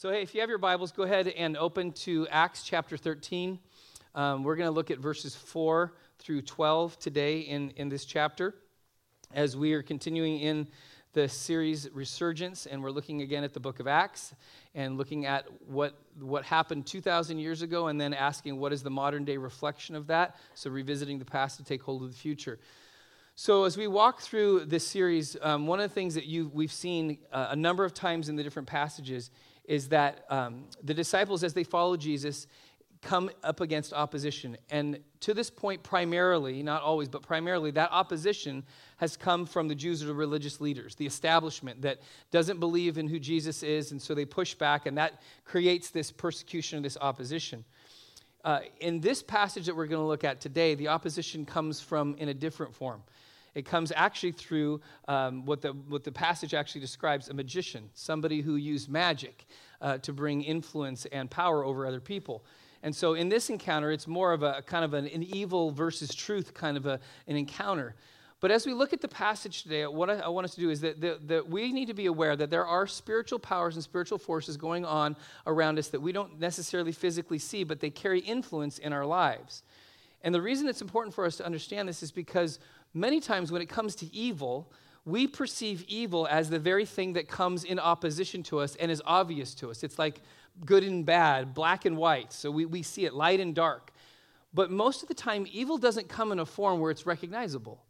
So, hey, if you have your Bibles, go ahead and open to Acts chapter 13. Um, we're going to look at verses 4 through 12 today in, in this chapter as we are continuing in the series Resurgence, and we're looking again at the book of Acts and looking at what, what happened 2,000 years ago and then asking what is the modern day reflection of that. So, revisiting the past to take hold of the future. So, as we walk through this series, um, one of the things that you, we've seen uh, a number of times in the different passages is that um, the disciples, as they follow Jesus, come up against opposition. And to this point, primarily, not always, but primarily, that opposition has come from the Jews or the religious leaders, the establishment that doesn't believe in who Jesus is, and so they push back, and that creates this persecution, or this opposition. Uh, in this passage that we're going to look at today, the opposition comes from in a different form. It comes actually through um, what, the, what the passage actually describes a magician, somebody who used magic uh, to bring influence and power over other people. And so in this encounter, it's more of a kind of an, an evil versus truth kind of a, an encounter. But as we look at the passage today, what I, I want us to do is that, that, that, we need to be aware that there are spiritual powers and spiritual forces going on around us that we don't necessarily physically see, but they carry influence in our lives. And the reason it's important for us to understand this is because many times when it comes to evil, we perceive evil as the very thing that comes in opposition to us and is obvious to us. It's like good and bad, black and white. So we, we see it, light and dark. But most of the time, evil doesn't come in a form where it's recognizable.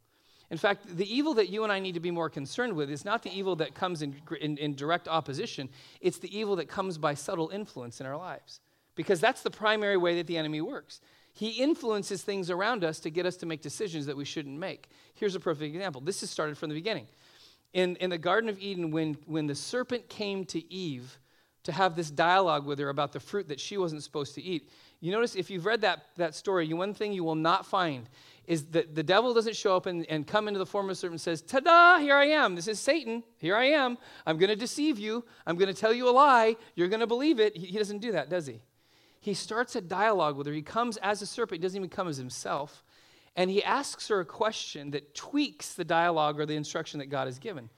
In fact, the evil that you and I need to be more concerned with is not the evil that comes in, in, in direct opposition, it's the evil that comes by subtle influence in our lives. Because that's the primary way that the enemy works. He influences things around us to get us to make decisions that we shouldn't make. Here's a perfect example. This is started from the beginning. In, in the Garden of Eden, when, when the serpent came to Eve to have this dialogue with her about the fruit that she wasn't supposed to eat, you notice if you've read that, that story, one thing you will not find is that the devil doesn't show up and, and come into the form of a serpent and says, Ta da, here I am. This is Satan. Here I am. I'm going to deceive you. I'm going to tell you a lie. You're going to believe it. He, he doesn't do that, does he? He starts a dialogue with her. He comes as a serpent, he doesn't even come as himself. And he asks her a question that tweaks the dialogue or the instruction that God has given.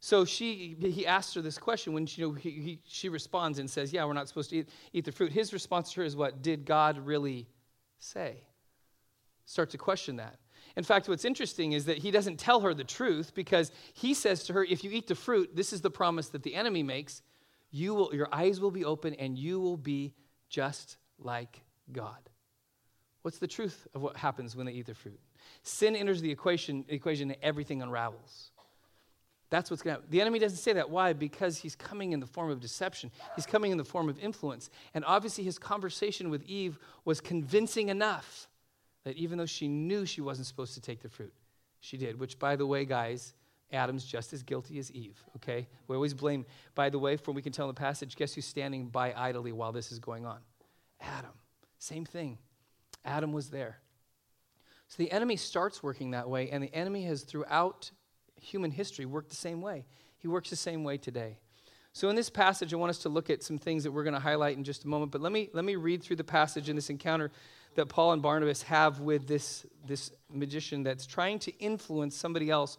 So she, he asks her this question when she, you know, he, he, she responds and says, Yeah, we're not supposed to eat, eat the fruit. His response to her is what? Did God really say? Start to question that. In fact, what's interesting is that he doesn't tell her the truth because he says to her, If you eat the fruit, this is the promise that the enemy makes. You will, your eyes will be open and you will be just like God. What's the truth of what happens when they eat the fruit? Sin enters the equation, equation and everything unravels. That's what's going to happen. The enemy doesn't say that. Why? Because he's coming in the form of deception. He's coming in the form of influence. And obviously, his conversation with Eve was convincing enough that even though she knew she wasn't supposed to take the fruit, she did. Which, by the way, guys, Adam's just as guilty as Eve, okay? We always blame. By the way, from we can tell in the passage, guess who's standing by idly while this is going on? Adam. Same thing. Adam was there. So the enemy starts working that way, and the enemy has throughout human history worked the same way. He works the same way today. So in this passage, I want us to look at some things that we're going to highlight in just a moment. But let me let me read through the passage in this encounter that Paul and Barnabas have with this, this magician that's trying to influence somebody else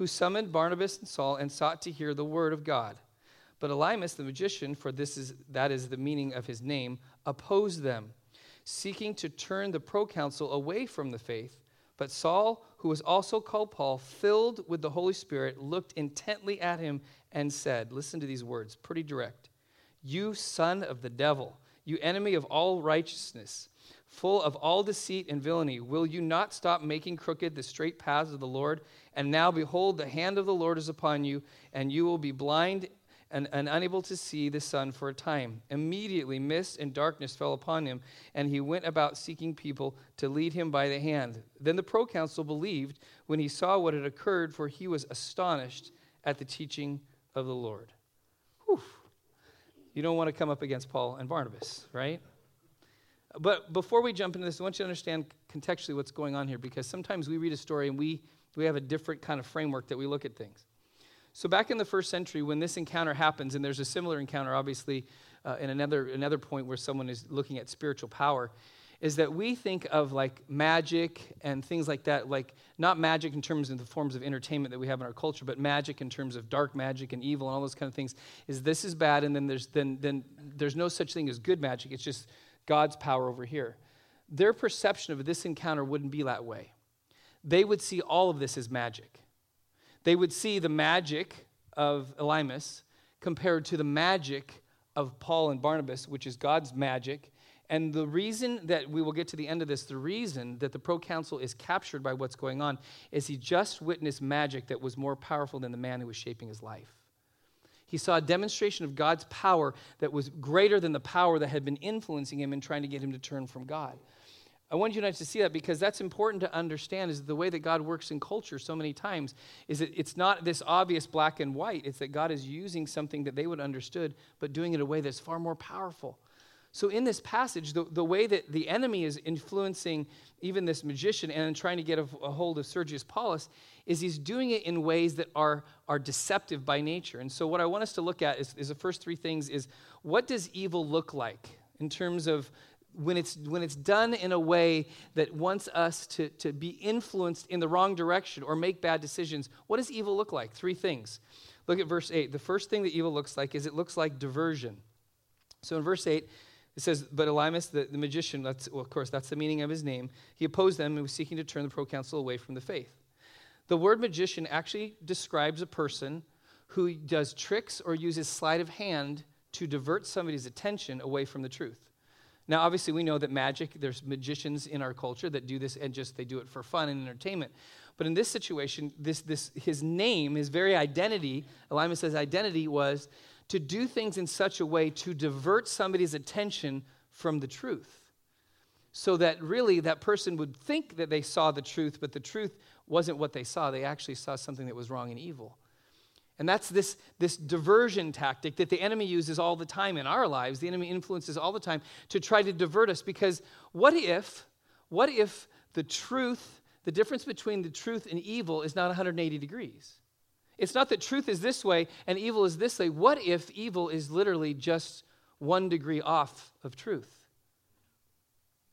who summoned Barnabas and Saul and sought to hear the word of God. But Elymas the magician, for this is that is the meaning of his name, opposed them, seeking to turn the proconsul away from the faith. But Saul, who was also called Paul, filled with the Holy Spirit, looked intently at him and said, Listen to these words, pretty direct. You son of the devil, you enemy of all righteousness, full of all deceit and villainy, will you not stop making crooked the straight paths of the Lord? And now, behold, the hand of the Lord is upon you, and you will be blind and, and, unable to see the sun for a time. Immediately, mist and darkness fell upon him, and he went about seeking people to lead him by the hand. Then the proconsul believed when he saw what had occurred, for he was astonished at the teaching of the Lord. Whew. You don't want to come up against Paul and Barnabas, right? But before we jump into this, I want you to understand contextually what's going on here because sometimes we read a story and we, we have a different kind of framework that we look at things. So, back in the first century, when this encounter happens, and there's a similar encounter, obviously, uh, in another, another point where someone is looking at spiritual power, is that we think of like magic and things like that, like not magic in terms of the forms of entertainment that we have in our culture, but magic in terms of dark magic and evil and all those kind of things. Is this is bad, and then there's then then there's no such thing as good magic. It's just God's power over here. Their perception of this encounter wouldn't be that way. They would see all of this as magic. They would see the magic of Elymas compared to the magic of Paul and Barnabas, which is God's magic. And the reason that we will get to the end of this, the reason that the proconsul is captured by what's going on is he just witnessed magic that was more powerful than the man who was shaping his life. He saw a demonstration of God's power that was greater than the power that had been influencing him and trying to get him to turn from God. I want you guys to see that because that's important to understand is the way that God works in culture so many times is that it's not this obvious black and white. It's that God is using something that they would understood, but doing it in a way that's far more powerful. So in this passage, the, the way that the enemy is influencing even this magician and trying to get a, a hold of Sergius Paulus is he's doing it in ways that are, are deceptive by nature. And so what I want us to look at is, is the first three things is what does evil look like in terms of when it's, when it's done in a way that wants us to, to be influenced in the wrong direction or make bad decisions, what does evil look like? Three things. Look at verse 8. The first thing that evil looks like is it looks like diversion. So in verse 8, it says, But Elymas, the, the magician, that's, well, of course, that's the meaning of his name, he opposed them and was seeking to turn the proconsul away from the faith. The word magician actually describes a person who does tricks or uses sleight of hand to divert somebody's attention away from the truth. Now, obviously, we know that magic, there's magicians in our culture that do this and just they do it for fun and entertainment. But in this situation, this, this, his name, his very identity, Elymas says identity was to do things in such a way to divert somebody's attention from the truth. So that really that person would think that they saw the truth, but the truth wasn't what they saw. They actually saw something that was wrong and evil. And that's this, this diversion tactic that the enemy uses all the time in our lives. The enemy influences all the time to try to divert us because what if, what if the truth, the difference between the truth and evil is not 180 degrees? It's not that truth is this way and evil is this way. What if evil is literally just one degree off of truth?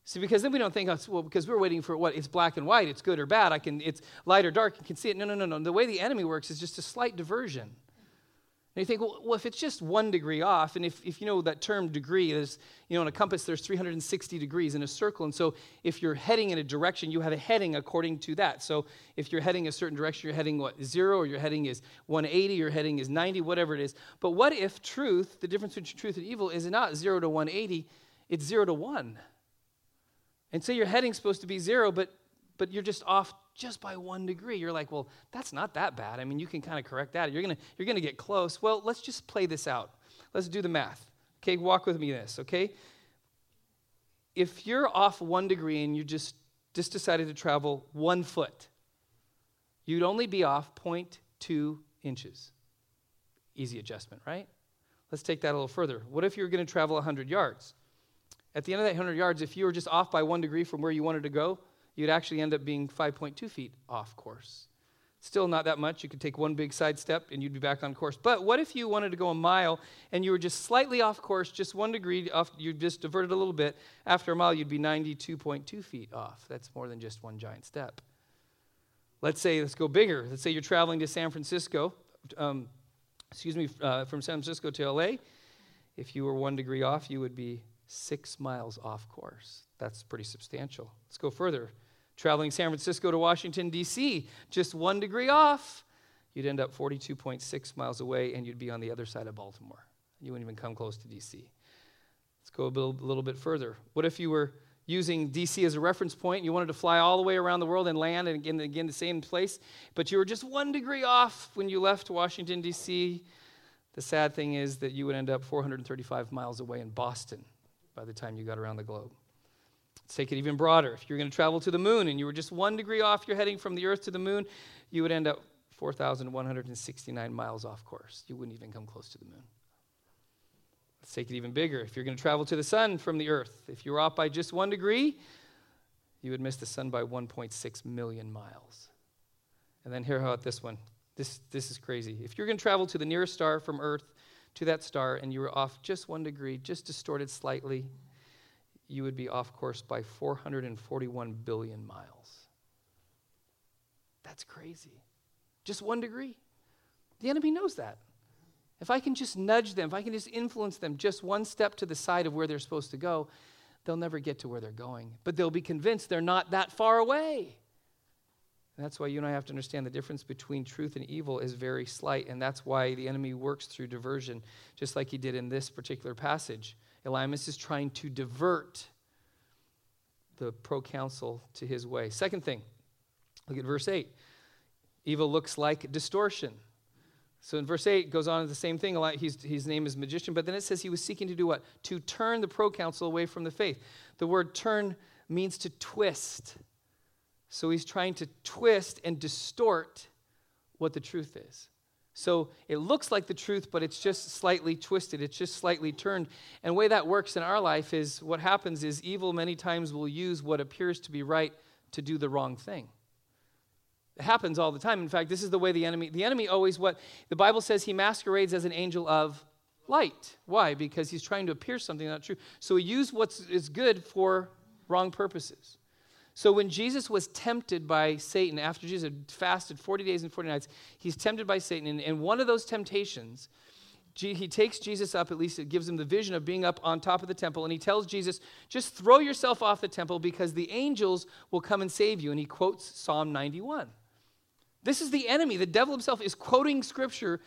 See, because then we don't think, oh, well, because we're waiting for what? It's black and white, it's good or bad, I can, it's light or dark, you can see it. No, no, no, no. The way the enemy works is just a slight diversion. And you think, well, well if it's just one degree off, and if, if you know that term degree is, you know, in a compass, there's 360 degrees in a circle. And so if you're heading in a direction, you have a heading according to that. So if you're heading a certain direction, you're heading what, zero, or your heading is 180, your heading is 90, whatever it is. But what if truth, the difference between truth and evil, is not zero to 180, it's zero to one? And say your heading's supposed to be zero, but but you're just off just by one degree. You're like, well, that's not that bad. I mean, you can kind of correct that. You're gonna you're gonna get close. Well, let's just play this out. Let's do the math. Okay, walk with me this, okay? If you're off one degree and you just just decided to travel one foot, you'd only be off 0.2 inches. Easy adjustment, right? Let's take that a little further. What if you're going to travel 100 yards? At the end of that 100 yards, if you were just off by one degree from where you wanted to go, you'd actually end up being 5.2 feet off course. Still not that much. You could take one big side step and you'd be back on course. But what if you wanted to go a mile and you were just slightly off course, just one degree off, you just diverted a little bit. After a mile, you'd be 92.2 feet off. That's more than just one giant step. Let's say, let's go bigger. Let's say you're traveling to San Francisco, um, excuse me, uh, from San Francisco to LA. If you were one degree off, you would be six miles off course. That's pretty substantial. Let's go further. Traveling San Francisco to Washington, D.C., just one degree off, you'd end up 42.6 miles away and you'd be on the other side of Baltimore. You wouldn't even come close to D.C. Let's go a little, a little bit further. What if you were using DC as a reference point. You wanted to fly all the way around the world and land and again, again the same place, but you were just one degree off when you left Washington, D.C. The sad thing is that you would end up 435 miles away in Boston by the time you got around the globe. Let's take it even broader. If you're going to travel to the moon and you were just one degree off, you're heading from the Earth to the moon, you would end up 4,169 miles off course. You wouldn't even come close to the moon. Let's take it even bigger. If you're going to travel to the sun from the earth, if you're off by just one degree, you would miss the sun by 1.6 million miles. And then hear about this one. This, this is crazy. If you're going to travel to the nearest star from Earth to that star and you were off just one degree, just distorted slightly, you would be off course by 441 billion miles. That's crazy. Just one degree. The enemy knows that. If I can just nudge them, if I can just influence them just one step to the side of where they're supposed to go, they'll never get to where they're going. But they'll be convinced they're not that far away. And that's why you and I have to understand the difference between truth and evil is very slight. And that's why the enemy works through diversion, just like he did in this particular passage. Elymas is trying to divert the proconsul to his way. Second thing, look at verse 8. Evil looks like distortion. So in verse 8 goes on to the same thing. He's, his name is magician, but then it says he was seeking to do what? To turn the proconsul away from the faith. The word turn means to twist. So he's trying to twist and distort what the truth is. So it looks like the truth, but it's just slightly twisted. It's just slightly turned. And the way that works in our life is what happens is evil many times will use what appears to be right to do the wrong thing. It happens all the time. In fact, this is the way the enemy, the enemy always what the Bible says he masquerades as an angel of light. Why? Because he's trying to appear something not true. So he uses what is good for wrong purposes. So when Jesus was tempted by Satan, after Jesus had fasted 40 days and 40 nights, he's tempted by Satan. And, and one of those temptations, he takes Jesus up, at least it gives him the vision of being up on top of the temple, and he tells Jesus, just throw yourself off the temple because the angels will come and save you. And he quotes Psalm 91. This is the enemy. The devil himself is quoting scripture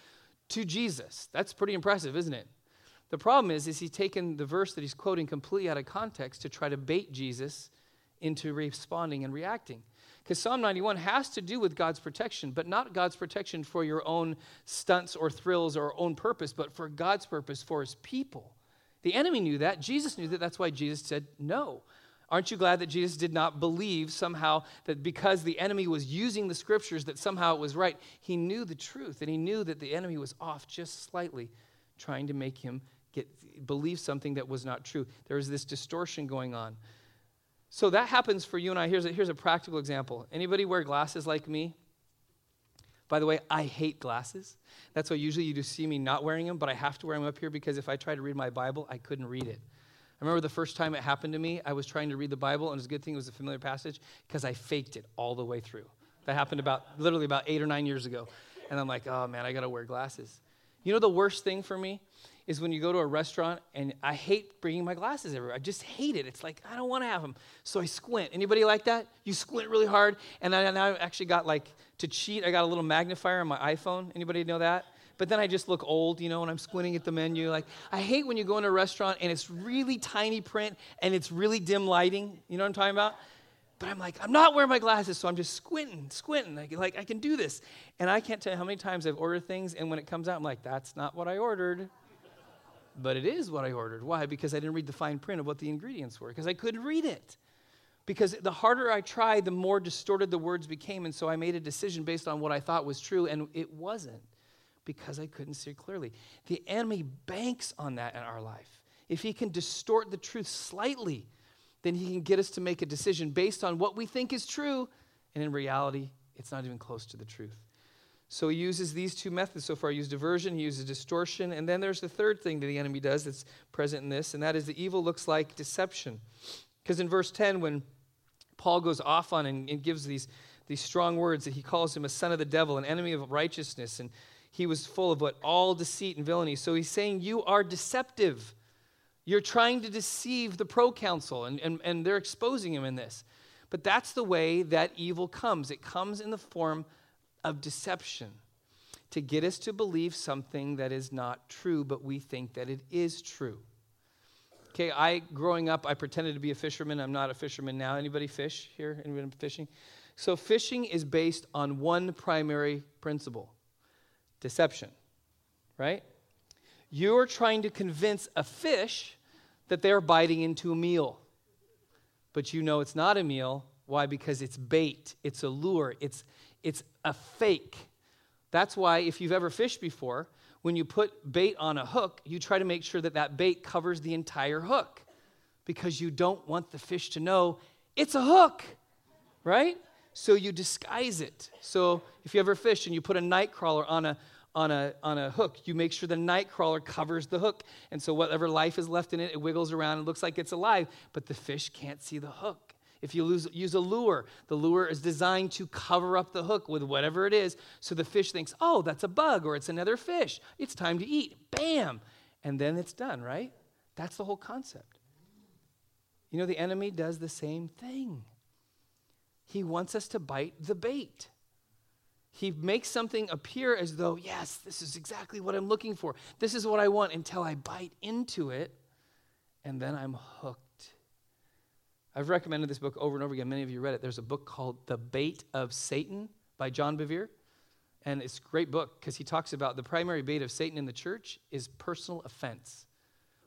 to Jesus. That's pretty impressive, isn't it? The problem is, is he's taken the verse that he's quoting completely out of context to try to bait Jesus into responding and reacting. Because Psalm 91 has to do with God's protection, but not God's protection for your own stunts or thrills or own purpose, but for God's purpose for his people. The enemy knew that. Jesus knew that. That's why Jesus said no. Aren't you glad that Jesus did not believe somehow that because the enemy was using the scriptures that somehow it was right? He knew the truth and he knew that the enemy was off just slightly trying to make him get believe something that was not true. There was this distortion going on. So that happens for you and I. Here's a, here's a practical example. Anybody wear glasses like me? By the way, I hate glasses. That's why usually you do see me not wearing them, but I have to wear them up here because if I try to read my Bible, I couldn't read it. I remember the first time it happened to me, I was trying to read the Bible, and it was a good thing it was a familiar passage because I faked it all the way through. That happened about literally about eight or nine years ago. And I'm like, oh man, I gotta wear glasses. You know the worst thing for me is when you go to a restaurant and I hate bringing my glasses everywhere. I just hate it. It's like I don't want to have them, so I squint. Anybody like that? You squint really hard, and I actually got like to cheat. I got a little magnifier on my iPhone. Anybody know that? But then I just look old, you know, when I'm squinting at the menu. Like I hate when you go into a restaurant and it's really tiny print and it's really dim lighting. You know what I'm talking about? But I'm like, I'm not wearing my glasses, so I'm just squinting, squinting. Like, like I can do this. And I can't tell you how many times I've ordered things, and when it comes out, I'm like, that's not what I ordered but it is what I ordered. Why? Because I didn't read the fine print of what the ingredients were, because I couldn't read it. Because the harder I tried, the more distorted the words became. And so I made a decision based on what I thought was true, and it wasn't because I couldn't see clearly. The enemy banks on that in our life. If he can distort the truth slightly, then he can get us to make a decision based on what we think is true, and in reality, it's not even close to the truth. So he uses these two methods so far. He used diversion, he uses distortion, and then there's the third thing that the enemy does that's present in this, and that is the evil looks like deception. Because in verse 10, when Paul goes off on and, and gives these, these strong words that he calls him a son of the devil, an enemy of righteousness, and he was full of what? All deceit and villainy. So he's saying, You are deceptive. You're trying to deceive the proconsul, and, and, and they're exposing him in this. But that's the way that evil comes. It comes in the form of deception to get us to believe something that is not true, but we think that it is true. Okay, I growing up, I pretended to be a fisherman. I'm not a fisherman now. Anybody fish here? Anybody fishing? So fishing is based on one primary principle: deception. Right? You're trying to convince a fish that they're biting into a meal. But you know it's not a meal. Why? Because it's bait, it's a lure, it's it's a fake. That's why, if you've ever fished before, when you put bait on a hook, you try to make sure that that bait covers the entire hook because you don't want the fish to know it's a hook, right? So you disguise it. So if you ever fish and you put a night crawler on a on a, on a hook, you make sure the night crawler covers the hook. And so whatever life is left in it, it wiggles around and looks like it's alive, but the fish can't see the hook. If you lose, use a lure, the lure is designed to cover up the hook with whatever it is, so the fish thinks, oh, that's a bug or it's another fish. It's time to eat. Bam! And then it's done, right? That's the whole concept. You know, the enemy does the same thing. He wants us to bite the bait. He makes something appear as though, yes, this is exactly what I'm looking for. This is what I want until I bite into it, and then I'm hooked. I've recommended this book over and over again. Many of you read it. There's a book called The Bait of Satan by John Bevere. And it's a great book because he talks about the primary bait of Satan in the church is personal offense.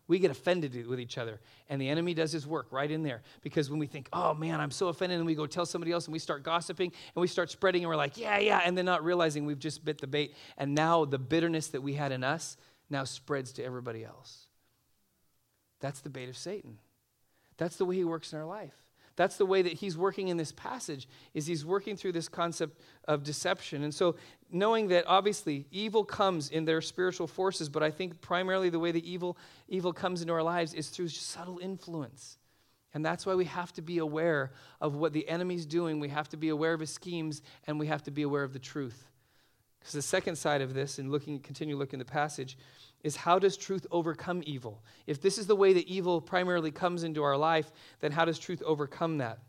We get offended with each other, and the enemy does his work right in there. Because when we think, oh man, I'm so offended, and we go tell somebody else, and we start gossiping, and we start spreading, and we're like, yeah, yeah, and then not realizing we've just bit the bait. And now the bitterness that we had in us now spreads to everybody else. That's the bait of Satan. That's the way he works in our life. That's the way that he's working in this passage is he's working through this concept of deception. And so knowing that obviously evil comes in their spiritual forces, but I think primarily the way the evil evil comes into our lives is through subtle influence. And that's why we have to be aware of what the enemy's doing. We have to be aware of his schemes and we have to be aware of the truth. Because the second side of this, and looking, continue looking at the passage, is how does truth overcome evil? If this is the way that evil primarily comes into our life, then how does truth overcome that?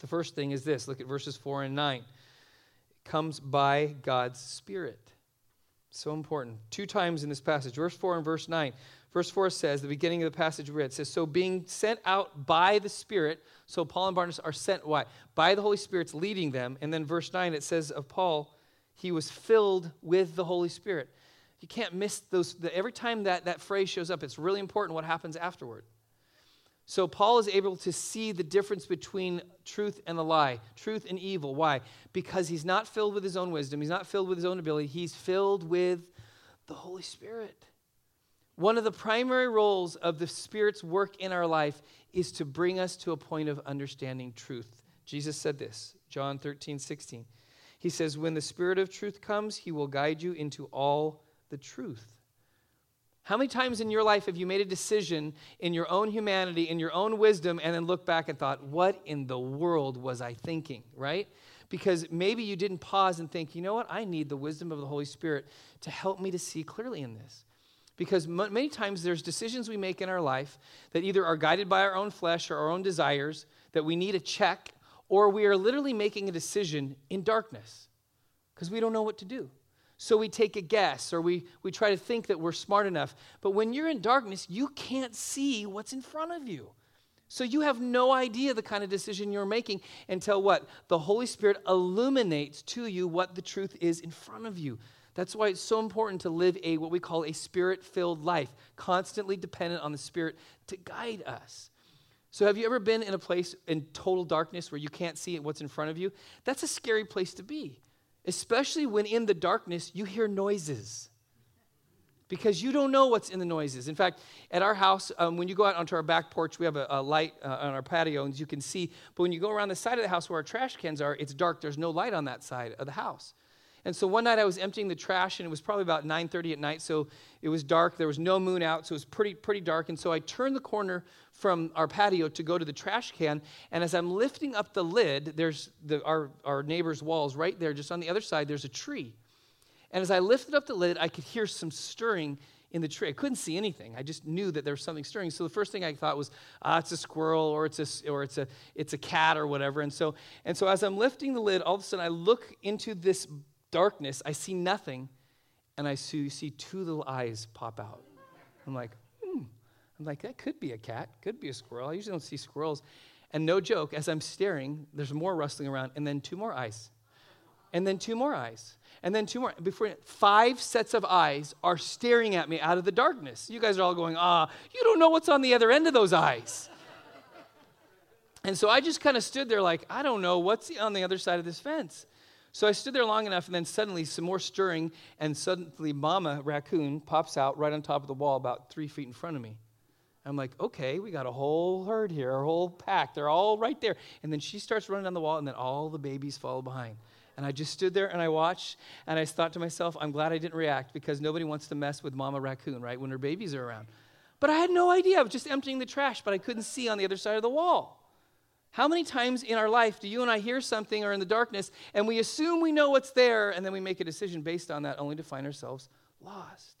The first thing is this look at verses 4 and 9. It comes by God's Spirit. So important. Two times in this passage, verse 4 and verse 9. Verse 4 says, the beginning of the passage we read, says, So being sent out by the Spirit, so Paul and Barnabas are sent why? By the Holy Spirit's leading them. And then verse 9, it says of Paul, he was filled with the Holy Spirit you can't miss those. The, every time that, that phrase shows up, it's really important what happens afterward. So Paul is able to see the difference between truth and the lie, truth and evil. Why? Because he's not filled with his own wisdom, he's not filled with his own ability, he's filled with the Holy Spirit. One of the primary roles of the Spirit's work in our life is to bring us to a point of understanding truth. Jesus said this, John 13, 16. He says, When the Spirit of truth comes, he will guide you into all the truth. How many times in your life have you made a decision in your own humanity, in your own wisdom, and then looked back and thought, what in the world was I thinking, right? Because maybe you didn't pause and think, you know what? I need the wisdom of the Holy Spirit to help me to see clearly in this. Because many times there's decisions we make in our life that either are guided by our own flesh or our own desires that we need a check, or we are literally making a decision in darkness because we don't know what to do. So we take a guess or we, we try to think that we're smart enough. But when you're in darkness, you can't see what's in front of you. So you have no idea the kind of decision you're making until what? The Holy Spirit illuminates to you what the truth is in front of you. That's why it's so important to live a what we call a spirit-filled life, constantly dependent on the Spirit to guide us. So have you ever been in a place in total darkness where you can't see what's in front of you? That's a scary place to be especially when in the darkness you hear noises because you don't know what's in the noises. In fact, at our house, um, when you go out onto our back porch, we have a, a light uh, on our patio, and you can see. But when you go around the side of the house where our trash cans are, it's dark. There's no light on that side of the house. And so one night I was emptying the trash, and it was probably about 9:30 at night, so it was dark. There was no moon out, so it was pretty pretty dark. And so I turned the corner from our patio to go to the trash can, and as I'm lifting up the lid, there's the, our our neighbor's walls right there. Just on the other side, there's a tree. And as I lifted up the lid, I could hear some stirring in the tree. I couldn't see anything. I just knew that there was something stirring. So the first thing I thought was, ah, it's a squirrel or it's a or it's a it's a cat or whatever. And so and so as I'm lifting the lid, all of a sudden I look into this darkness, I see nothing, and I see, see two little eyes pop out. I'm like, hmm. I'm like, that could be a cat, could be a squirrel. I usually don't see squirrels. And no joke, as I'm staring, there's more rustling around, and then two more eyes. And then two more eyes. And then two more. Before five sets of eyes are staring at me out of the darkness. You guys are all going, ah, you don't know what's on the other end of those eyes. and so I just kind of stood there like, I don't know what's on the other side of this fence. So I stood there long enough, and then suddenly some more stirring, and suddenly Mama Raccoon pops out right on top of the wall about three feet in front of me. I'm like, okay, we got a whole herd here, a whole pack. They're all right there. And then she starts running down the wall, and then all the babies follow behind. And I just stood there and I watched, and I thought to myself, I'm glad I didn't react because nobody wants to mess with Mama Raccoon, right, when her babies are around. But I had no idea. I was just emptying the trash, but I couldn't see on the other side of the wall. How many times in our life do you and I hear something or in the darkness and we assume we know what's there and then we make a decision based on that only to find ourselves lost?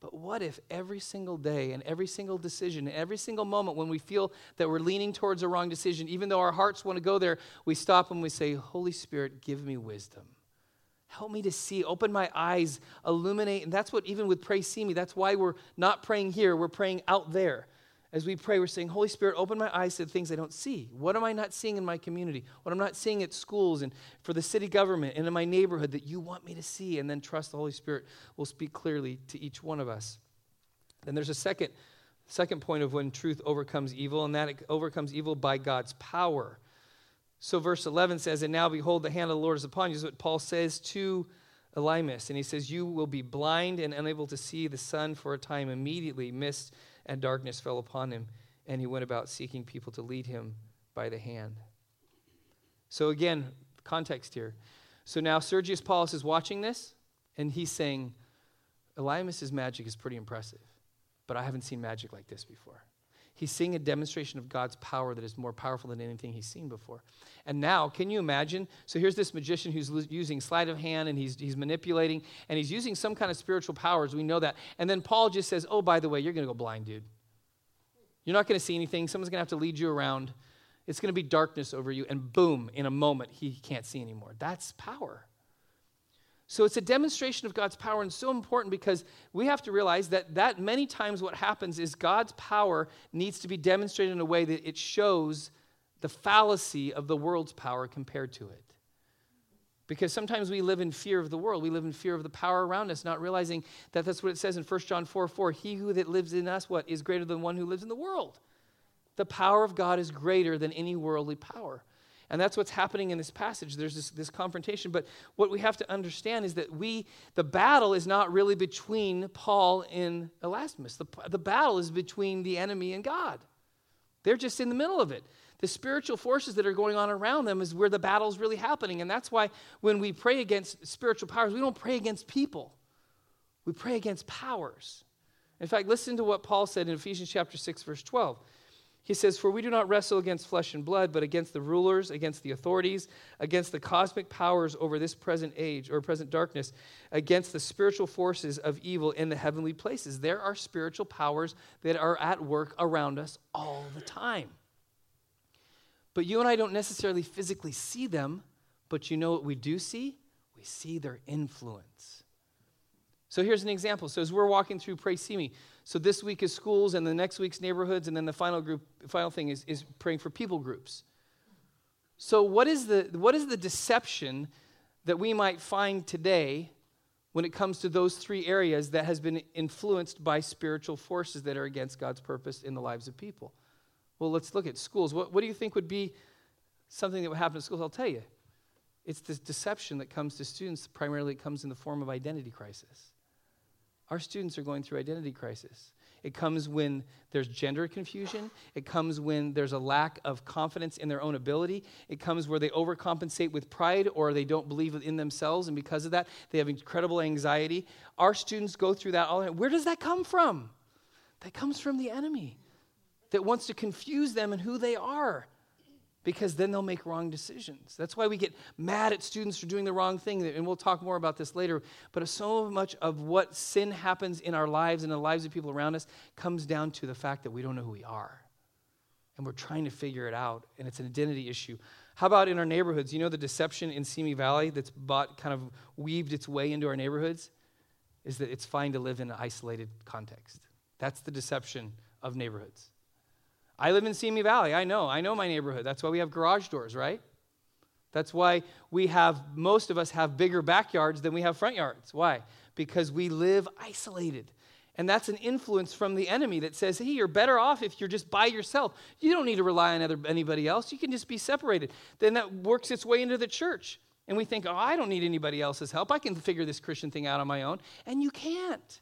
But what if every single day and every single decision, and every single moment when we feel that we're leaning towards a wrong decision, even though our hearts want to go there, we stop and we say, Holy Spirit, give me wisdom. Help me to see, open my eyes, illuminate. And that's what, even with Pray See Me, that's why we're not praying here, we're praying out there as we pray, we're saying, Holy Spirit, open my eyes to the things I don't see. What am I not seeing in my community? What I'm not seeing at schools and for the city government and in my neighborhood that you want me to see? And then trust the Holy Spirit will speak clearly to each one of us. Then there's a second, second point of when truth overcomes evil, and that it overcomes evil by God's power. So verse 11 says, And now behold, the hand of the Lord is upon you. Is what Paul says to Elymas. And he says, You will be blind and unable to see the sun for a time. Immediately, mist and darkness fell upon him, and he went about seeking people to lead him by the hand. So, again, context here. So now Sergius Paulus is watching this, and he's saying, Elymas's magic is pretty impressive, but I haven't seen magic like this before. He's seeing a demonstration of God's power that is more powerful than anything he's seen before. And now, can you imagine? So here's this magician who's using sleight of hand and he's, he's manipulating and he's using some kind of spiritual powers. We know that. And then Paul just says, Oh, by the way, you're going to go blind, dude. You're not going to see anything. Someone's going to have to lead you around. It's going to be darkness over you. And boom, in a moment, he can't see anymore. That's power. So it's a demonstration of God's power and so important because we have to realize that that many times what happens is God's power needs to be demonstrated in a way that it shows the fallacy of the world's power compared to it. Because sometimes we live in fear of the world. We live in fear of the power around us, not realizing that that's what it says in 1 John 4 4. He who that lives in us, what, is greater than one who lives in the world. The power of God is greater than any worldly power. And that's what's happening in this passage. There's this, this confrontation. But what we have to understand is that we, the battle is not really between Paul and Elymas. The, the battle is between the enemy and God. They're just in the middle of it. The spiritual forces that are going on around them is where the battle is really happening. And that's why when we pray against spiritual powers, we don't pray against people, we pray against powers. In fact, listen to what Paul said in Ephesians chapter 6, verse 12. He says, For we do not wrestle against flesh and blood, but against the rulers, against the authorities, against the cosmic powers over this present age or present darkness, against the spiritual forces of evil in the heavenly places. There are spiritual powers that are at work around us all the time. But you and I don't necessarily physically see them, but you know what we do see? We see their influence. So here's an example. So as we're walking through Pray See Me, so this week is schools, and the next week's neighborhoods, and then the final group, final thing is, is praying for people groups. So what is the what is the deception that we might find today when it comes to those three areas that has been influenced by spiritual forces that are against God's purpose in the lives of people? Well, let's look at schools. What, what do you think would be something that would happen in schools? I'll tell you. It's this deception that comes to students, primarily, it comes in the form of identity crisis. Our students are going through identity crisis. It comes when there's gender confusion. It comes when there's a lack of confidence in their own ability. It comes where they overcompensate with pride or they don't believe in themselves, and because of that, they have incredible anxiety. Our students go through that all the time. Where does that come from? That comes from the enemy that wants to confuse them and who they are because then they'll make wrong decisions. That's why we get mad at students for doing the wrong thing, and we'll talk more about this later. But so much of what sin happens in our lives and the lives of people around us comes down to the fact that we don't know who we are. And we're trying to figure it out, and it's an identity issue. How about in our neighborhoods? You know the deception in Simi Valley that's bought, kind of weaved its way into our neighborhoods? Is that it's fine to live in an isolated context. That's the deception of neighborhoods. I live in Simi Valley. I know. I know my neighborhood. That's why we have garage doors, right? That's why we have, most of us have bigger backyards than we have front yards. Why? Because we live isolated. And that's an influence from the enemy that says, hey, you're better off if you're just by yourself. You don't need to rely on other, anybody else. You can just be separated. Then that works its way into the church. And we think, oh, I don't need anybody else's help. I can figure this Christian thing out on my own. And you can't.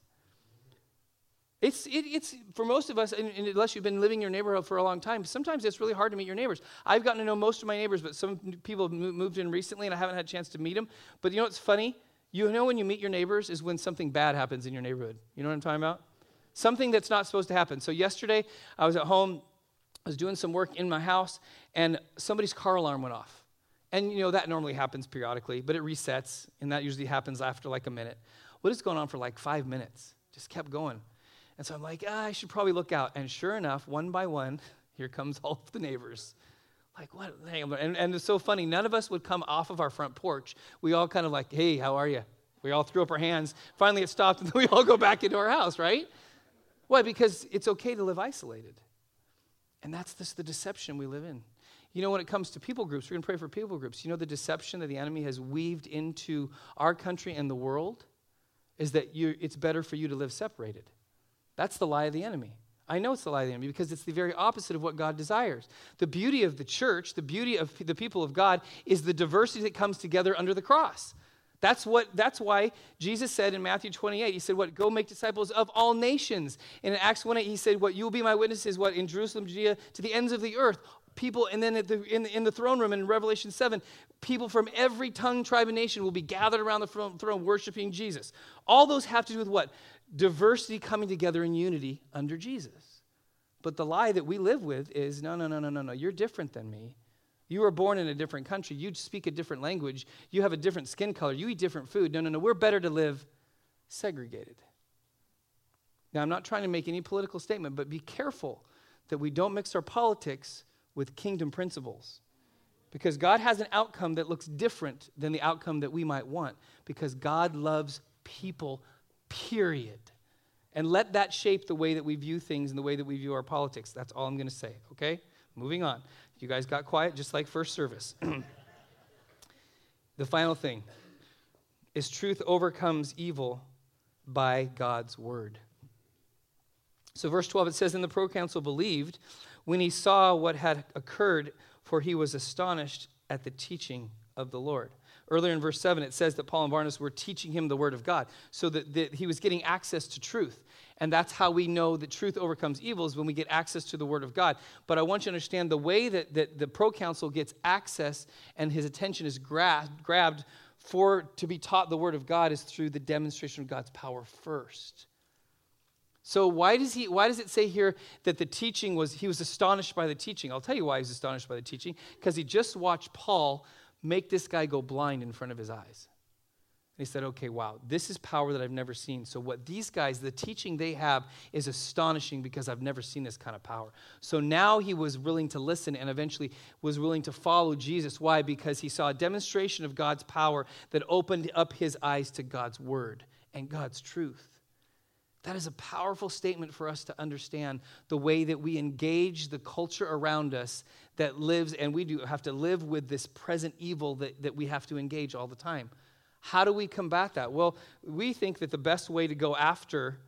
It's, it, it's for most of us, and, and unless you've been living in your neighborhood for a long time, sometimes it's really hard to meet your neighbors. I've gotten to know most of my neighbors, but some people have moved in recently and I haven't had a chance to meet them. But you know what's funny? You know when you meet your neighbors is when something bad happens in your neighborhood. You know what I'm talking about? Something that's not supposed to happen. So yesterday, I was at home, I was doing some work in my house, and somebody's car alarm went off. And you know, that normally happens periodically, but it resets, and that usually happens after like a minute. What is going on for like five minutes? Just kept going. And so I'm like, ah, I should probably look out. And sure enough, one by one, here comes all of the neighbors. Like, what? And, and it's so funny. None of us would come off of our front porch. We all kind of like, hey, how are you? We all threw up our hands. Finally, it stopped, and then we all go back into our house, right? Why? Because it's okay to live isolated. And that's just the deception we live in. You know, when it comes to people groups, we're going to pray for people groups. You know, the deception that the enemy has weaved into our country and the world is that it's better for you to live separated. That's the lie of the enemy. I know it's the lie of the enemy because it's the very opposite of what God desires. The beauty of the church, the beauty of the people of God, is the diversity that comes together under the cross. That's what that's why Jesus said in Matthew 28, he said, What go make disciples of all nations. And in Acts 1 8, he said, What you will be my witnesses, what in Jerusalem, Judea, to the ends of the earth people, and then the, in, the, in, the, throne room in Revelation 7, people from every tongue, tribe, and nation will be gathered around the throne, throne worshiping Jesus. All those have to do with what? Diversity coming together in unity under Jesus. But the lie that we live with is no, no, no, no, no, no. You're different than me. You were born in a different country. You speak a different language. You have a different skin color. You eat different food. No, no, no. We're better to live segregated. Now, I'm not trying to make any political statement, but be careful that we don't mix our politics with kingdom principles. Because God has an outcome that looks different than the outcome that we might want. Because God loves people, period. And let that shape the way that we view things and the way that we view our politics. That's all I'm going to say, okay? Moving on. You guys got quiet just like first service. the final thing is truth overcomes evil by God's word. So, verse 12, it says, And the proconsul believed when he saw what had occurred, for he was astonished at the teaching of the Lord. Earlier in verse 7, it says that Paul and Barnabas were teaching him the word of God, so that, that he was getting access to truth. And that's how we know that truth overcomes evil is when we get access to the word of God. But I want you to understand the way that, that the proconsul gets access and his attention is grabbed, grabbed for to be taught the word of God is through the demonstration of God's power first. So why does he why does it say here that the teaching was he was astonished by the teaching? I'll tell you why he's astonished by the teaching because he just watched Paul make this guy go blind in front of his eyes. And he said, "Okay, wow, this is power that I've never seen. So what these guys, the teaching they have is astonishing because I've never seen this kind of power." So now he was willing to listen and eventually was willing to follow Jesus. Why? Because he saw a demonstration of God's power that opened up his eyes to God's word and God's truth. That is a powerful statement for us to understand the way that we engage the culture around us that lives, and we do have to live with this present evil that, that we have to engage all the time. How do we combat that? Well, we think that the best way to go after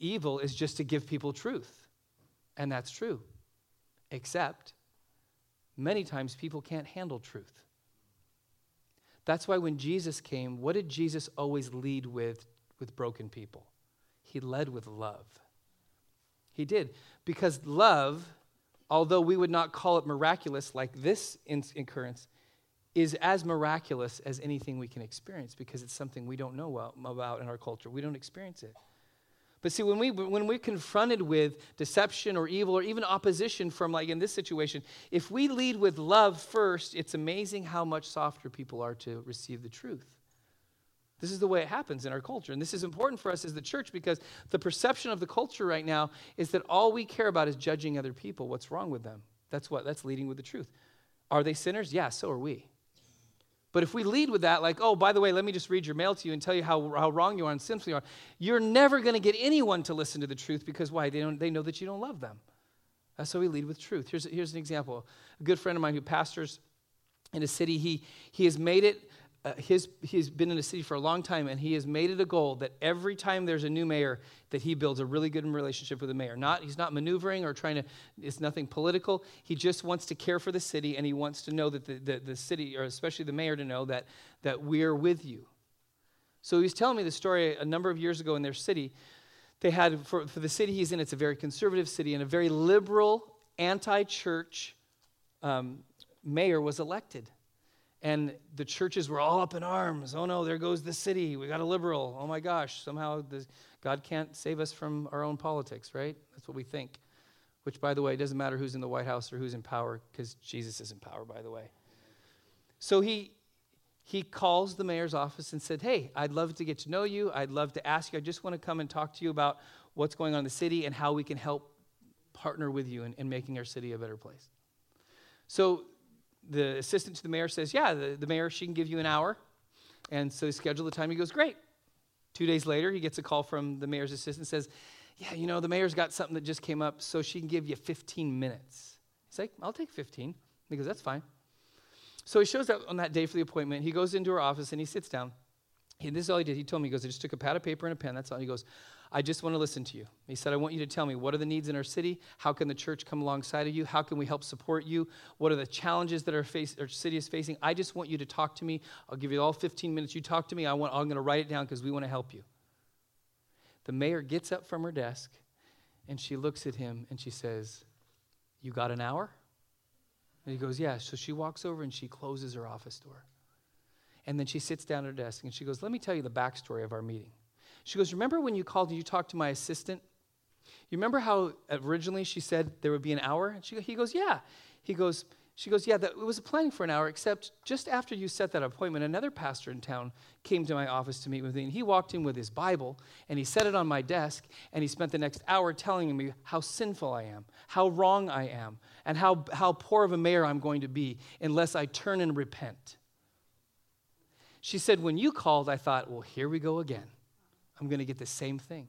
evil is just to give people truth. And that's true. Except, many times people can't handle truth. That's why when Jesus came, what did Jesus always lead with with broken people? He led with love. He did. Because love, although we would not call it miraculous like this occurrence, is as miraculous as anything we can experience because it's something we don't know about in our culture. We don't experience it. But see, when, we, when we're confronted with deception or evil or even opposition from, like in this situation, if we lead with love first, it's amazing how much softer people are to receive the truth. This is the way it happens in our culture. And this is important for us as the church because the perception of the culture right now is that all we care about is judging other people. What's wrong with them? That's what? That's leading with the truth. Are they sinners? Yeah, so are we. But if we lead with that, like, oh, by the way, let me just read your mail to you and tell you how, how wrong you are and sinful you are, you're never going to get anyone to listen to the truth because why? They, don't, they know that you don't love them. That's how we lead with truth. Here's, here's an example. A good friend of mine who pastors in a city, he, he has made it uh, his, he's been in the city for a long time, and he has made it a goal that every time there's a new mayor, that he builds a really good relationship with the mayor. Not, he's not maneuvering or trying to, it's nothing political. He just wants to care for the city, and he wants to know that the, the, the city, or especially the mayor, to know that, that we're with you. So he's telling me the story a number of years ago in their city. They had, for, for the city he's in, it's a very conservative city, and a very liberal, anti church um, mayor was elected and the churches were all up in arms. Oh no, there goes the city. We got a liberal. Oh my gosh, somehow God can't save us from our own politics, right? That's what we think. Which, by the way, doesn't matter who's in the White House or who's in power, because Jesus is in power, by the way. So he he calls the mayor's office and said, Hey, I'd love to get to know you. I'd love to ask you. I just want to come and talk to you about what's going on in the city and how we can help partner with you in, in making our city a better place. So the assistant to the mayor says, Yeah, the, the mayor, she can give you an hour. And so they schedule the time. He goes, Great. Two days later, he gets a call from the mayor's assistant says, Yeah, you know, the mayor's got something that just came up, so she can give you 15 minutes. He's like, I'll take 15. He goes, That's fine. So he shows up on that day for the appointment. He goes into her office and he sits down. He, this is all he did. He told me, he goes, I just took a pad of paper and a pen. That's all. He goes, I just want to listen to you. He said, I want you to tell me what are the needs in our city? How can the church come alongside of you? How can we help support you? What are the challenges that our, face, our city is facing? I just want you to talk to me. I'll give you all 15 minutes. You talk to me. I want, I'm going to write it down because we want to help you. The mayor gets up from her desk and she looks at him and she says, You got an hour? And he goes, Yeah. So she walks over and she closes her office door. And then she sits down at her desk and she goes, Let me tell you the backstory of our meeting. She goes, Remember when you called and you talked to my assistant? You remember how originally she said there would be an hour? And she, he goes, Yeah. He goes, she goes, Yeah, that, it was a planning for an hour, except just after you set that appointment, another pastor in town came to my office to meet with me. And he walked in with his Bible and he set it on my desk. And he spent the next hour telling me how sinful I am, how wrong I am, and how, how poor of a mayor I'm going to be unless I turn and repent. She said, When you called, I thought, Well, here we go again. I'm going to get the same thing.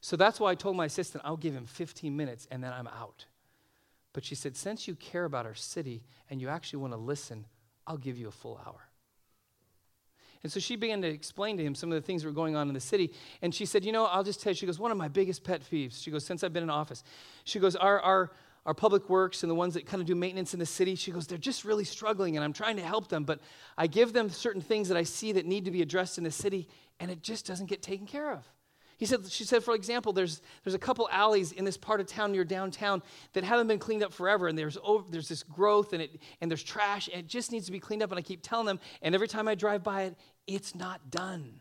So that's why I told my assistant, I'll give him 15 minutes and then I'm out. But she said, since you care about our city and you actually want to listen, I'll give you a full hour. And so she began to explain to him some of the things that were going on in the city. And she said, You know, I'll just tell you, she goes, One of my biggest pet peeves, she goes, since I've been in office, she goes, Our, our, our public works and the ones that kind of do maintenance in the city, she goes, They're just really struggling and I'm trying to help them, but I give them certain things that I see that need to be addressed in the city and it just doesn't get taken care of. He said, she said, for example, there's, there's a couple alleys in this part of town near downtown that haven't been cleaned up forever, and there's, over, there's this growth and, it, and there's trash, and it just needs to be cleaned up. And I keep telling them, and every time I drive by it, it's not done.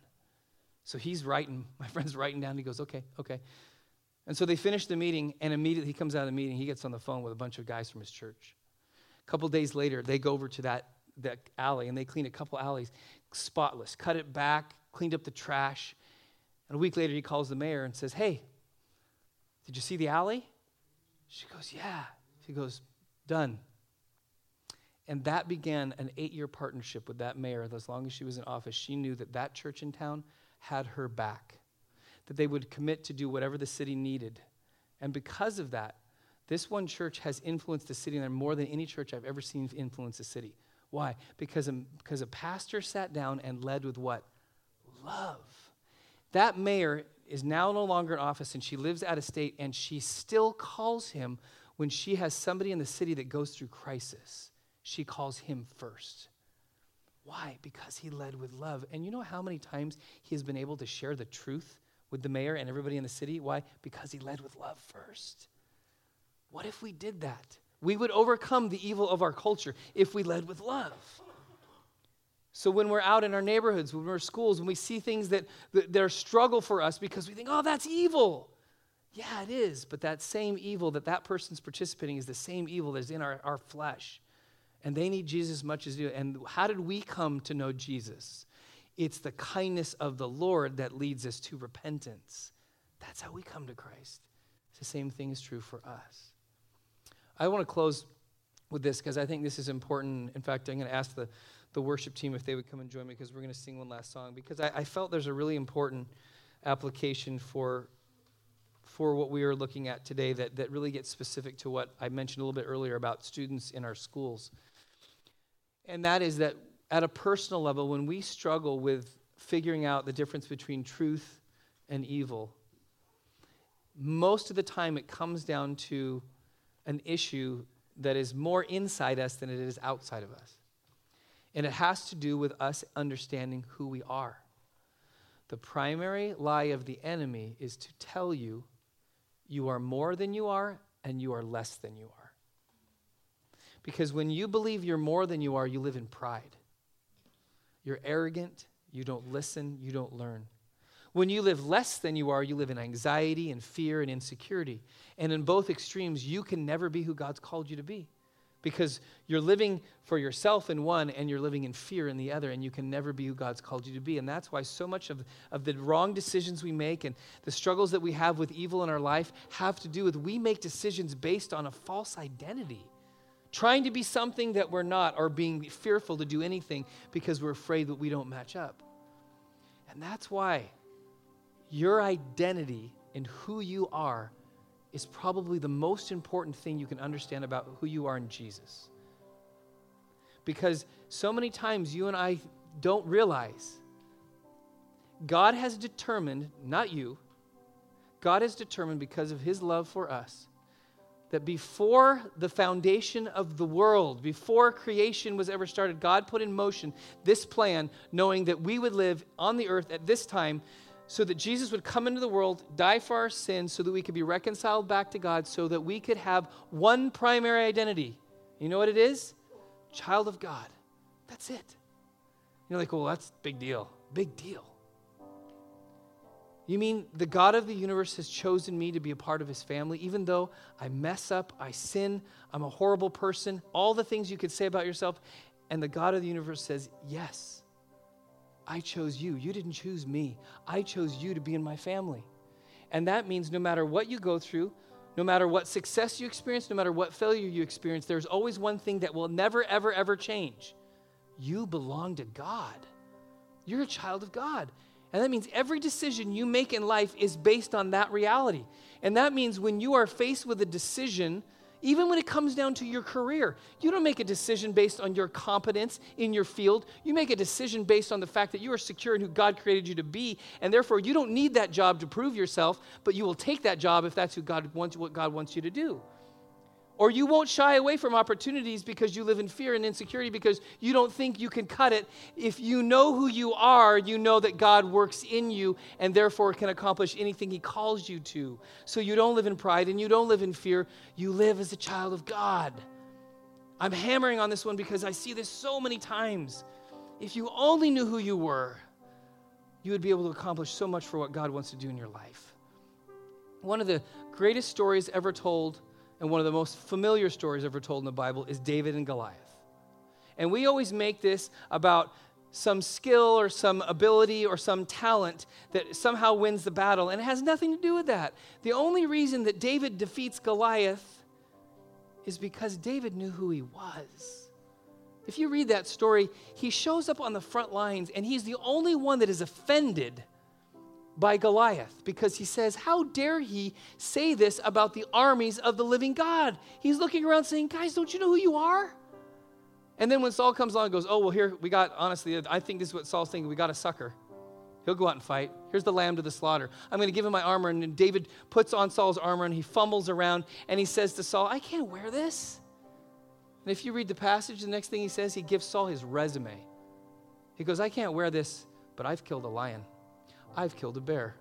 So he's writing, my friend's writing down, he goes, okay, okay. And so they finish the meeting, and immediately he comes out of the meeting, he gets on the phone with a bunch of guys from his church. A couple days later, they go over to that, that alley, and they clean a couple alleys, spotless, cut it back, cleaned up the trash. And a week later, he calls the mayor and says, Hey, did you see the alley? She goes, Yeah. She goes, Done. And that began an eight year partnership with that mayor. As long as she was in office, she knew that that church in town had her back, that they would commit to do whatever the city needed. And because of that, this one church has influenced the city more than any church I've ever seen influence a city. Why? Because a, because a pastor sat down and led with what? love. That mayor is now no longer in office and she lives out of state and she still calls him when she has somebody in the city that goes through crisis. She calls him first. Why? Because he led with love. And you know how many times he has been able to share the truth with the mayor and everybody in the city? Why? Because he led with love first. What if we did that? We would overcome the evil of our culture if we led with love. So when we're out in our neighborhoods, when we're schools, when we see things that, that, are struggle for us because we think, oh, that's evil. Yeah, it is. But that same evil that that person's participating is the same evil that's in our, our flesh. And they need Jesus as much as you. And how did we come to know Jesus? It's the kindness of the Lord that leads us to repentance. That's how we come to Christ. It's the same thing is true for us. I want to close with this because I think this is important. In fact, I'm going to ask the the worship team if they would come and join me because we're going to sing one last song because I, I, felt there's a really important application for for what we are looking at today that, that really gets specific to what I mentioned a little bit earlier about students in our schools. And that is that at a personal level, when we struggle with figuring out the difference between truth and evil, most of the time it comes down to an issue that is more inside us than it is outside of us. And it has to do with us understanding who we are. The primary lie of the enemy is to tell you you are more than you are and you are less than you are. Because when you believe you're more than you are, you live in pride. You're arrogant, you don't listen, you don't learn. When you live less than you are, you live in anxiety and fear and insecurity. And in both extremes, you can never be who God's called you to be because you're living for yourself in one and you're living in fear in the other, and you can never be who God's called you to be. And that's why so much of, of the wrong decisions we make and the struggles that we have with evil in our life have to do with we make decisions based on a false identity. Trying to be something that we're not, or being fearful to do anything because we're afraid that we don't match up. And that's why your identity and who you are is probably the most important thing you can understand about who you are in Jesus. Because so many times you and I don't realize God has determined, not you, God has determined because of his love for us that before the foundation of the world, before creation was ever started, God put in motion this plan, knowing that we would live on the earth at this time so that Jesus would come into the world, die for our sins, so that we could be reconciled back to God, so that we could have one primary identity. You know what it is? Child of God. That's it. You're like, well, that's big deal. Big deal. You mean the God of the universe has chosen me to be a part of his family, even though I mess up, I sin, I'm a horrible person, all the things you could say about yourself, and the God of the universe says, yes. I chose you. You didn't choose me. I chose you to be in my family. And that means no matter what you go through, no matter what success you experience, no matter what failure you experience, there's always one thing that will never, ever, ever change. You belong to God. You're a child of God. And that means every decision you make in life is based on that reality. And that means when you are faced with a decision even when it comes down to your career, you don't make a decision based on your competence in your field. You make a decision based on the fact that you are secure in who God created you to be, and therefore you don't need that job to prove yourself, but you will take that job if that's who God wants, what God wants you to do. Or you won't shy away from opportunities because you live in fear and insecurity because you don't think you can cut it. If you know who you are, you know that God works in you and therefore can accomplish anything He calls you to. So you don't live in pride and you don't live in fear. You live as a child of God. I'm hammering on this one because I see this so many times. If you only knew who you were, you would be able to accomplish so much for what God wants to do in your life. One of the greatest stories ever told and one of the most familiar stories ever told in the Bible is David and Goliath. And we always make this about some skill or some ability or some talent that somehow wins the battle, and it has nothing to do with that. The only reason that David defeats Goliath is because David knew who he was. If you read that story, he shows up on the front lines, and he's the only one that is offended by Goliath because he says, How dare he say this about the armies of the living God? He's looking around saying, Guys, don't you know who you are? And then when Saul comes along and goes, Oh, well, here we got, honestly, I think this is what Saul's thinking. We got a sucker. He'll go out and fight. Here's the lamb to the slaughter. I'm going to give him my armor. And David puts on Saul's armor and he fumbles around and he says to Saul, I can't wear this. And if you read the passage, the next thing he says, he gives Saul his resume. He goes, I can't wear this, but I've killed a lion. I've killed a bear.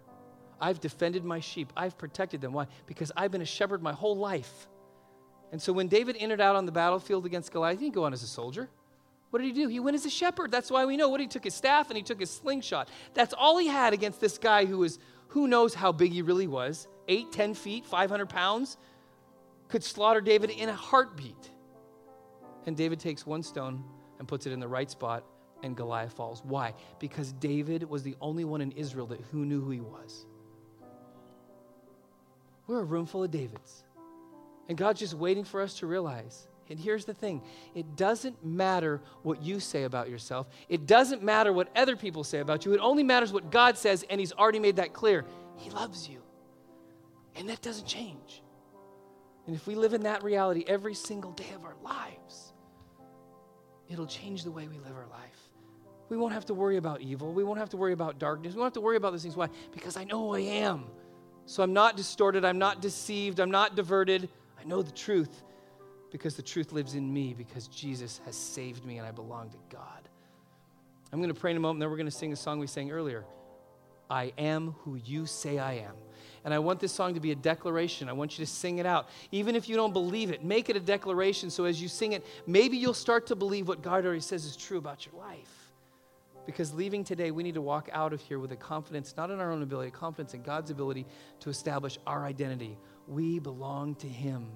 I've defended my sheep. I've protected them. Why? Because I've been a shepherd my whole life. And so when David entered out on the battlefield against Goliath, he didn't go on as a soldier. What did he do? He went as a shepherd. That's why we know what he took his staff and he took his slingshot. That's all he had against this guy who was, who knows how big he really was eight, ten feet, 500 pounds, could slaughter David in a heartbeat. And David takes one stone and puts it in the right spot and Goliath falls. Why? Because David was the only one in Israel that who knew who he was. We're a room full of Davids. And God's just waiting for us to realize. And here's the thing it doesn't matter what you say about yourself, it doesn't matter what other people say about you. It only matters what God says, and He's already made that clear. He loves you. And that doesn't change. And if we live in that reality every single day of our lives, it'll change the way we live our life. We won't have to worry about evil. We won't have to worry about darkness. We won't have to worry about those things. Why? Because I know who I am. So I'm not distorted. I'm not deceived. I'm not diverted. I know the truth because the truth lives in me because Jesus has saved me and I belong to God. I'm going to pray in a moment, then we're going to sing a song we sang earlier. I am who you say I am. And I want this song to be a declaration. I want you to sing it out. Even if you don't believe it, make it a declaration so as you sing it, maybe you'll start to believe what God already says is true about your life. Because leaving today, we need to walk out of here with a confidence, not in our own ability, a confidence in God's ability to establish our identity. We belong to Him.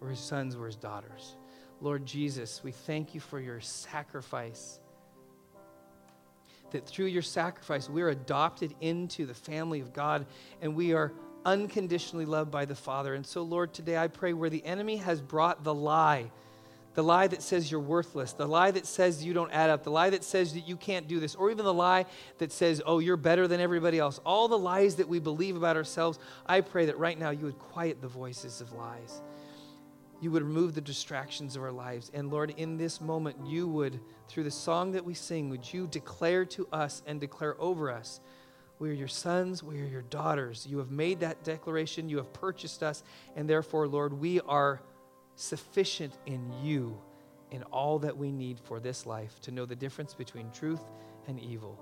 We're His sons, we're His daughters. Lord Jesus, we thank you for your sacrifice. That through your sacrifice, we're adopted into the family of God and we are unconditionally loved by the Father. And so, Lord, today I pray where the enemy has brought the lie, the lie that says you're worthless, the lie that says you don't add up, the lie that says that you can't do this, or even the lie that says, oh, you're better than everybody else, all the lies that we believe about ourselves, I pray that right now you would quiet the voices of lies. You would remove the distractions of our lives. And Lord, in this moment, you would, through the song that we sing, would you declare to us and declare over us we are your sons, we are your daughters. You have made that declaration, you have purchased us, and therefore, Lord, we are sufficient in you in all that we need for this life to know the difference between truth and evil.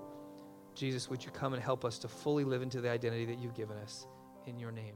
Jesus, would you come and help us to fully live into the identity that you've given us in your name?